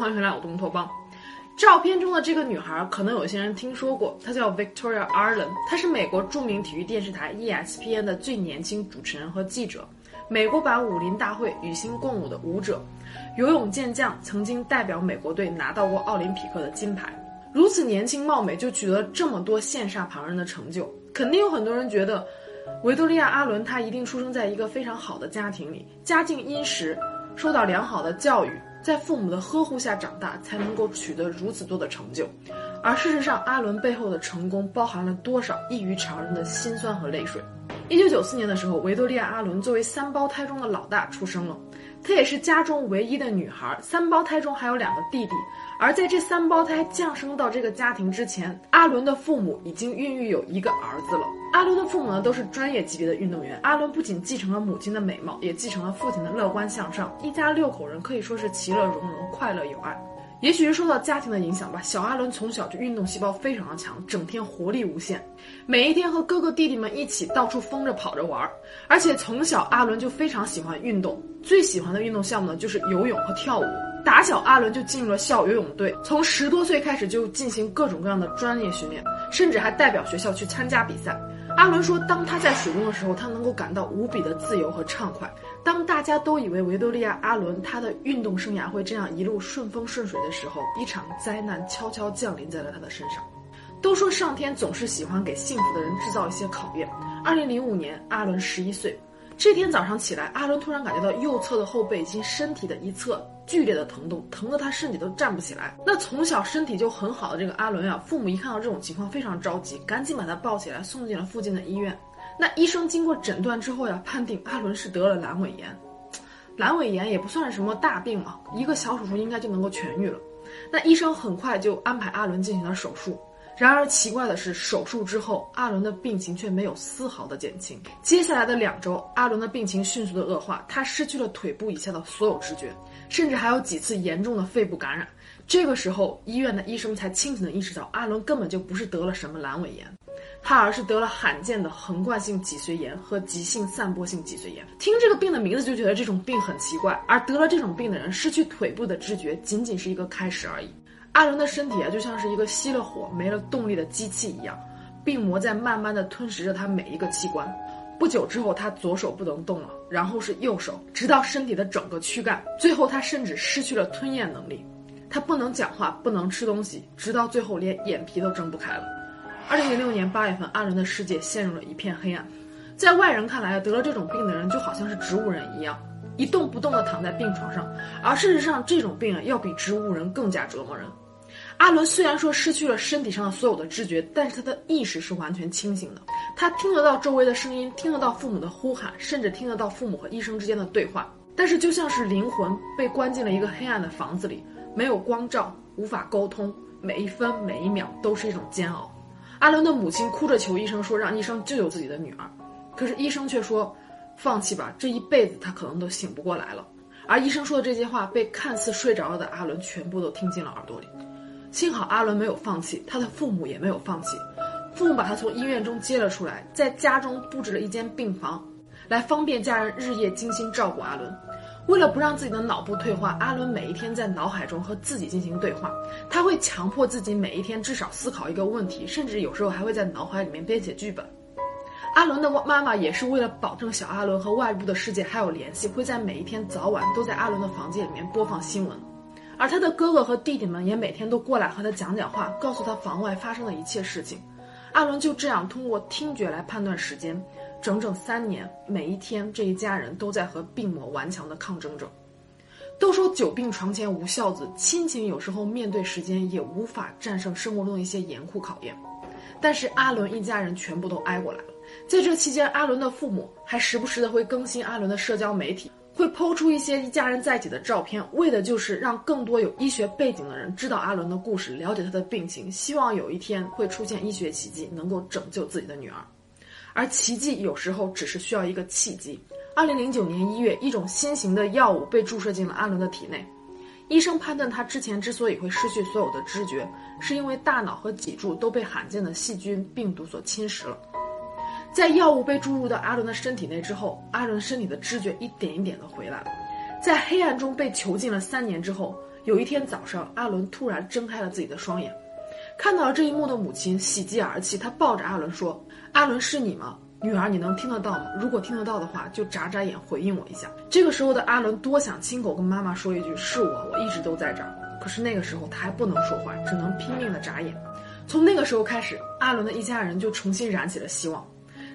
环全两个乌托邦。照片中的这个女孩，可能有些人听说过，她叫 Victoria Arlen，她是美国著名体育电视台 ESPN 的最年轻主持人和记者，美国版武林大会与星共舞的舞者，游泳健将，曾经代表美国队拿到过奥林匹克的金牌。如此年轻貌美，就取得这么多羡煞旁人的成就，肯定有很多人觉得，维多利亚·阿伦她一定出生在一个非常好的家庭里，家境殷实，受到良好的教育。在父母的呵护下长大，才能够取得如此多的成就。而事实上，阿伦背后的成功包含了多少异于常人的辛酸和泪水？一九九四年的时候，维多利亚·阿伦作为三胞胎中的老大出生了，她也是家中唯一的女孩。三胞胎中还有两个弟弟。而在这三胞胎降生到这个家庭之前，阿伦的父母已经孕育有一个儿子了。阿伦的父母呢都是专业级别的运动员。阿伦不仅继承了母亲的美貌，也继承了父亲的乐观向上，一家六口人可以说是其乐融融，快乐有爱。也许是受到家庭的影响吧，小阿伦从小就运动细胞非常的强，整天活力无限，每一天和哥哥弟弟们一起到处疯着跑着玩儿。而且从小阿伦就非常喜欢运动，最喜欢的运动项目呢就是游泳和跳舞。打小，阿伦就进入了校游泳队，从十多岁开始就进行各种各样的专业训练，甚至还代表学校去参加比赛。阿伦说，当他在水中的时候，他能够感到无比的自由和畅快。当大家都以为维多利亚·阿伦他的运动生涯会这样一路顺风顺水的时候，一场灾难悄悄降临在了他的身上。都说上天总是喜欢给幸福的人制造一些考验。二零零五年，阿伦十一岁，这天早上起来，阿伦突然感觉到右侧的后背以及身体的一侧。剧烈的疼痛，疼得他身体都站不起来。那从小身体就很好的这个阿伦啊，父母一看到这种情况非常着急，赶紧把他抱起来送进了附近的医院。那医生经过诊断之后呀，判定阿伦是得了阑尾炎。阑尾炎也不算是什么大病嘛，一个小手术应该就能够痊愈了。那医生很快就安排阿伦进行了手术。然而奇怪的是，手术之后，阿伦的病情却没有丝毫的减轻。接下来的两周，阿伦的病情迅速的恶化，他失去了腿部以下的所有知觉，甚至还有几次严重的肺部感染。这个时候，医院的医生才清醒的意识到，阿伦根本就不是得了什么阑尾炎，他而是得了罕见的横贯性脊髓炎和急性散播性脊髓炎。听这个病的名字就觉得这种病很奇怪，而得了这种病的人失去腿部的知觉，仅仅是一个开始而已。阿伦的身体啊，就像是一个熄了火、没了动力的机器一样，病魔在慢慢的吞噬着他每一个器官。不久之后，他左手不能动了，然后是右手，直到身体的整个躯干，最后他甚至失去了吞咽能力。他不能讲话，不能吃东西，直到最后连眼皮都睁不开了。二零零六年八月份，阿伦的世界陷入了一片黑暗。在外人看来，得了这种病的人就好像是植物人一样。一动不动地躺在病床上，而事实上，这种病啊要比植物人更加折磨人。阿伦虽然说失去了身体上的所有的知觉，但是他的意识是完全清醒的。他听得到周围的声音，听得到父母的呼喊，甚至听得到父母和医生之间的对话。但是就像是灵魂被关进了一个黑暗的房子里，没有光照，无法沟通，每一分每一秒都是一种煎熬。阿伦的母亲哭着求医生说，让医生救救自己的女儿，可是医生却说。放弃吧，这一辈子他可能都醒不过来了。而医生说的这些话被看似睡着了的阿伦全部都听进了耳朵里。幸好阿伦没有放弃，他的父母也没有放弃。父母把他从医院中接了出来，在家中布置了一间病房，来方便家人日夜精心照顾阿伦。为了不让自己的脑部退化，阿伦每一天在脑海中和自己进行对话。他会强迫自己每一天至少思考一个问题，甚至有时候还会在脑海里面编写剧本。阿伦的妈妈也是为了保证小阿伦和外部的世界还有联系，会在每一天早晚都在阿伦的房间里面播放新闻，而他的哥哥和弟弟们也每天都过来和他讲讲话，告诉他房外发生的一切事情。阿伦就这样通过听觉来判断时间，整整三年，每一天这一家人都在和病魔顽强的抗争着。都说久病床前无孝子，亲情有时候面对时间也无法战胜生活中的一些严酷考验，但是阿伦一家人全部都挨过来了。在这期间，阿伦的父母还时不时的会更新阿伦的社交媒体，会抛出一些一家人在一起的照片，为的就是让更多有医学背景的人知道阿伦的故事，了解他的病情，希望有一天会出现医学奇迹，能够拯救自己的女儿。而奇迹有时候只是需要一个契机。二零零九年一月，一种新型的药物被注射进了阿伦的体内，医生判断他之前之所以会失去所有的知觉，是因为大脑和脊柱都被罕见的细菌病毒所侵蚀了。在药物被注入到阿伦的身体内之后，阿伦身体的知觉一点一点的回来。在黑暗中被囚禁了三年之后，有一天早上，阿伦突然睁开了自己的双眼，看到了这一幕的母亲喜极而泣，她抱着阿伦说：“阿伦是你吗？女儿，你能听得到吗？如果听得到的话，就眨眨眼回应我一下。”这个时候的阿伦多想亲口跟妈妈说一句：“是我，我一直都在这儿。”可是那个时候他还不能说话，只能拼命的眨眼。从那个时候开始，阿伦的一家人就重新燃起了希望。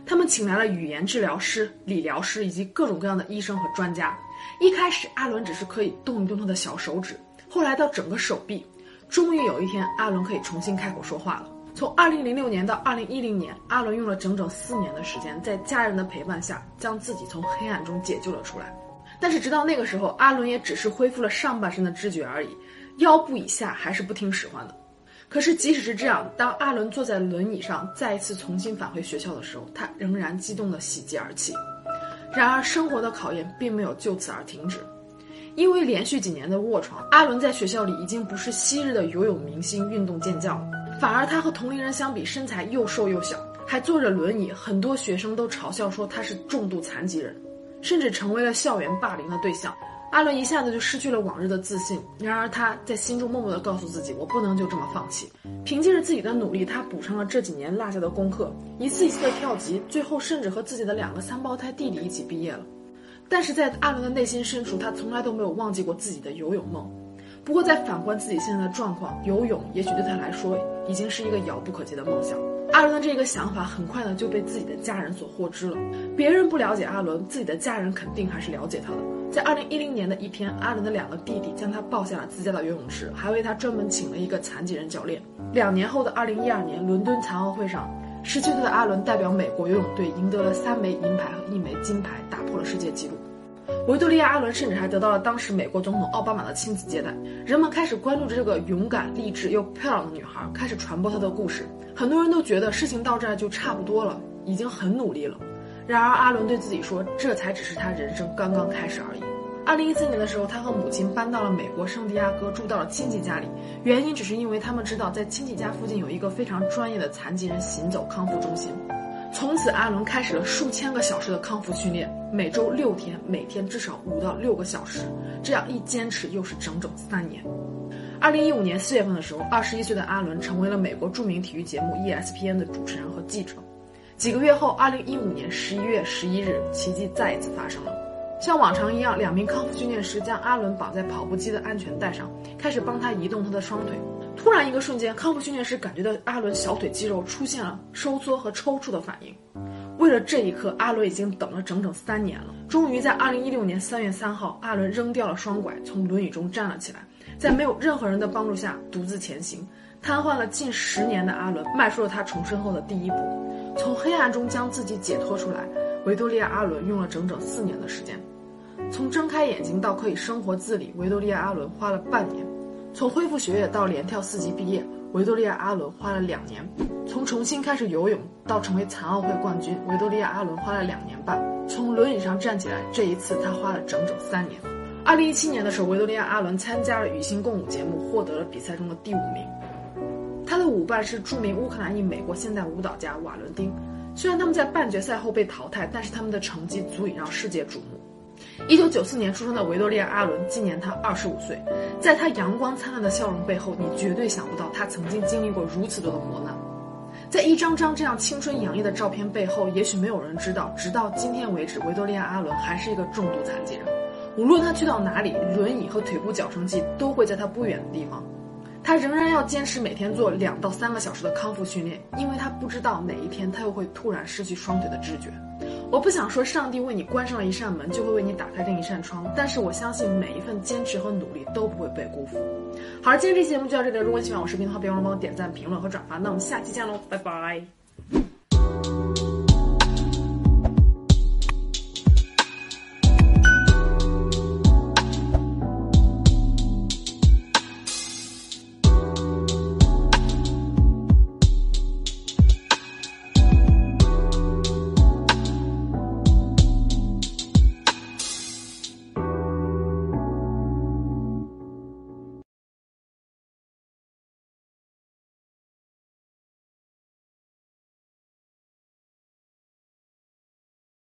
他们请来了语言治疗师、理疗师以及各种各样的医生和专家。一开始，阿伦只是可以动一动他的小手指，后来到整个手臂。终于有一天，阿伦可以重新开口说话了。从2006年到2010年，阿伦用了整整四年的时间，在家人的陪伴下，将自己从黑暗中解救了出来。但是，直到那个时候，阿伦也只是恢复了上半身的知觉而已，腰部以下还是不听使唤的。可是，即使是这样，当阿伦坐在轮椅上再一次重新返回学校的时候，他仍然激动的喜极而泣。然而，生活的考验并没有就此而停止，因为连续几年的卧床，阿伦在学校里已经不是昔日的游泳明星、运动健将了，反而他和同龄人相比，身材又瘦又小，还坐着轮椅，很多学生都嘲笑说他是重度残疾人，甚至成为了校园霸凌的对象。阿伦一下子就失去了往日的自信，然而他在心中默默地告诉自己：“我不能就这么放弃。”凭借着自己的努力，他补上了这几年落下的功课，一次一次的跳级，最后甚至和自己的两个三胞胎弟弟一起毕业了。但是在阿伦的内心深处，他从来都没有忘记过自己的游泳梦。不过，在反观自己现在的状况，游泳也许对他来说已经是一个遥不可及的梦想。阿伦的这个想法很快呢就被自己的家人所获知了。别人不了解阿伦，自己的家人肯定还是了解他的。在二零一零年的一天，阿伦的两个弟弟将他抱下了自家的游泳池，还为他专门请了一个残疾人教练。两年后的二零一二年伦敦残奥会上，十七岁的阿伦代表美国游泳队赢得了三枚银牌和一枚金牌，打破了世界纪录。维多利亚·阿伦甚至还得到了当时美国总统奥巴马的亲自接待。人们开始关注着这个勇敢、励志又漂亮的女孩，开始传播她的故事。很多人都觉得事情到这儿就差不多了，已经很努力了。然而，阿伦对自己说，这才只是他人生刚刚开始而已。二零一四年的时候，他和母亲搬到了美国圣地亚哥，住到了亲戚家里。原因只是因为他们知道，在亲戚家附近有一个非常专业的残疾人行走康复中心。自，阿伦开始了数千个小时的康复训练，每周六天，每天至少五到六个小时。这样一坚持，又是整整三年。二零一五年四月份的时候，二十一岁的阿伦成为了美国著名体育节目 ESPN 的主持人和记者。几个月后，二零一五年十一月十一日，奇迹再一次发生了。像往常一样，两名康复训练师将阿伦绑在跑步机的安全带上，开始帮他移动他的双腿。突然，一个瞬间，康复训练师感觉到阿伦小腿肌肉出现了收缩和抽搐的反应。为了这一刻，阿伦已经等了整整三年了。终于在二零一六年三月三号，阿伦扔掉了双拐，从轮椅中站了起来，在没有任何人的帮助下独自前行。瘫痪了近十年的阿伦迈出了他重生后的第一步。从黑暗中将自己解脱出来，维多利亚·阿伦用了整整四年的时间。从睁开眼睛到可以生活自理，维多利亚·阿伦花了半年；从恢复学业到连跳四级毕业，维多利亚·阿伦花了两年；从重新开始游泳到成为残奥会冠军，维多利亚·阿伦花了两年半；从轮椅上站起来，这一次他花了整整三年。二零一七年的时候，维多利亚·阿伦参加了《与星共舞》节目，获得了比赛中的第五名。他的舞伴是著名乌克兰裔美国现代舞蹈家瓦伦丁。虽然他们在半决赛后被淘汰，但是他们的成绩足以让世界瞩目。一九九四年出生的维多利亚·阿伦，今年他二十五岁。在他阳光灿烂的笑容背后，你绝对想不到他曾经经历过如此多的磨难。在一张张这样青春洋溢的照片背后，也许没有人知道，直到今天为止，维多利亚·阿伦还是一个重度残疾人。无论他去到哪里，轮椅和腿部矫正器都会在他不远的地方。他仍然要坚持每天做两到三个小时的康复训练，因为他不知道哪一天他又会突然失去双腿的知觉。我不想说上帝为你关上了一扇门，就会为你打开另一扇窗，但是我相信每一份坚持和努力都不会被辜负。好了，今天这期节目就到这里。如果你喜欢我视频的话，别忘了帮我点赞、评论和转发。那我们下期见喽，拜拜。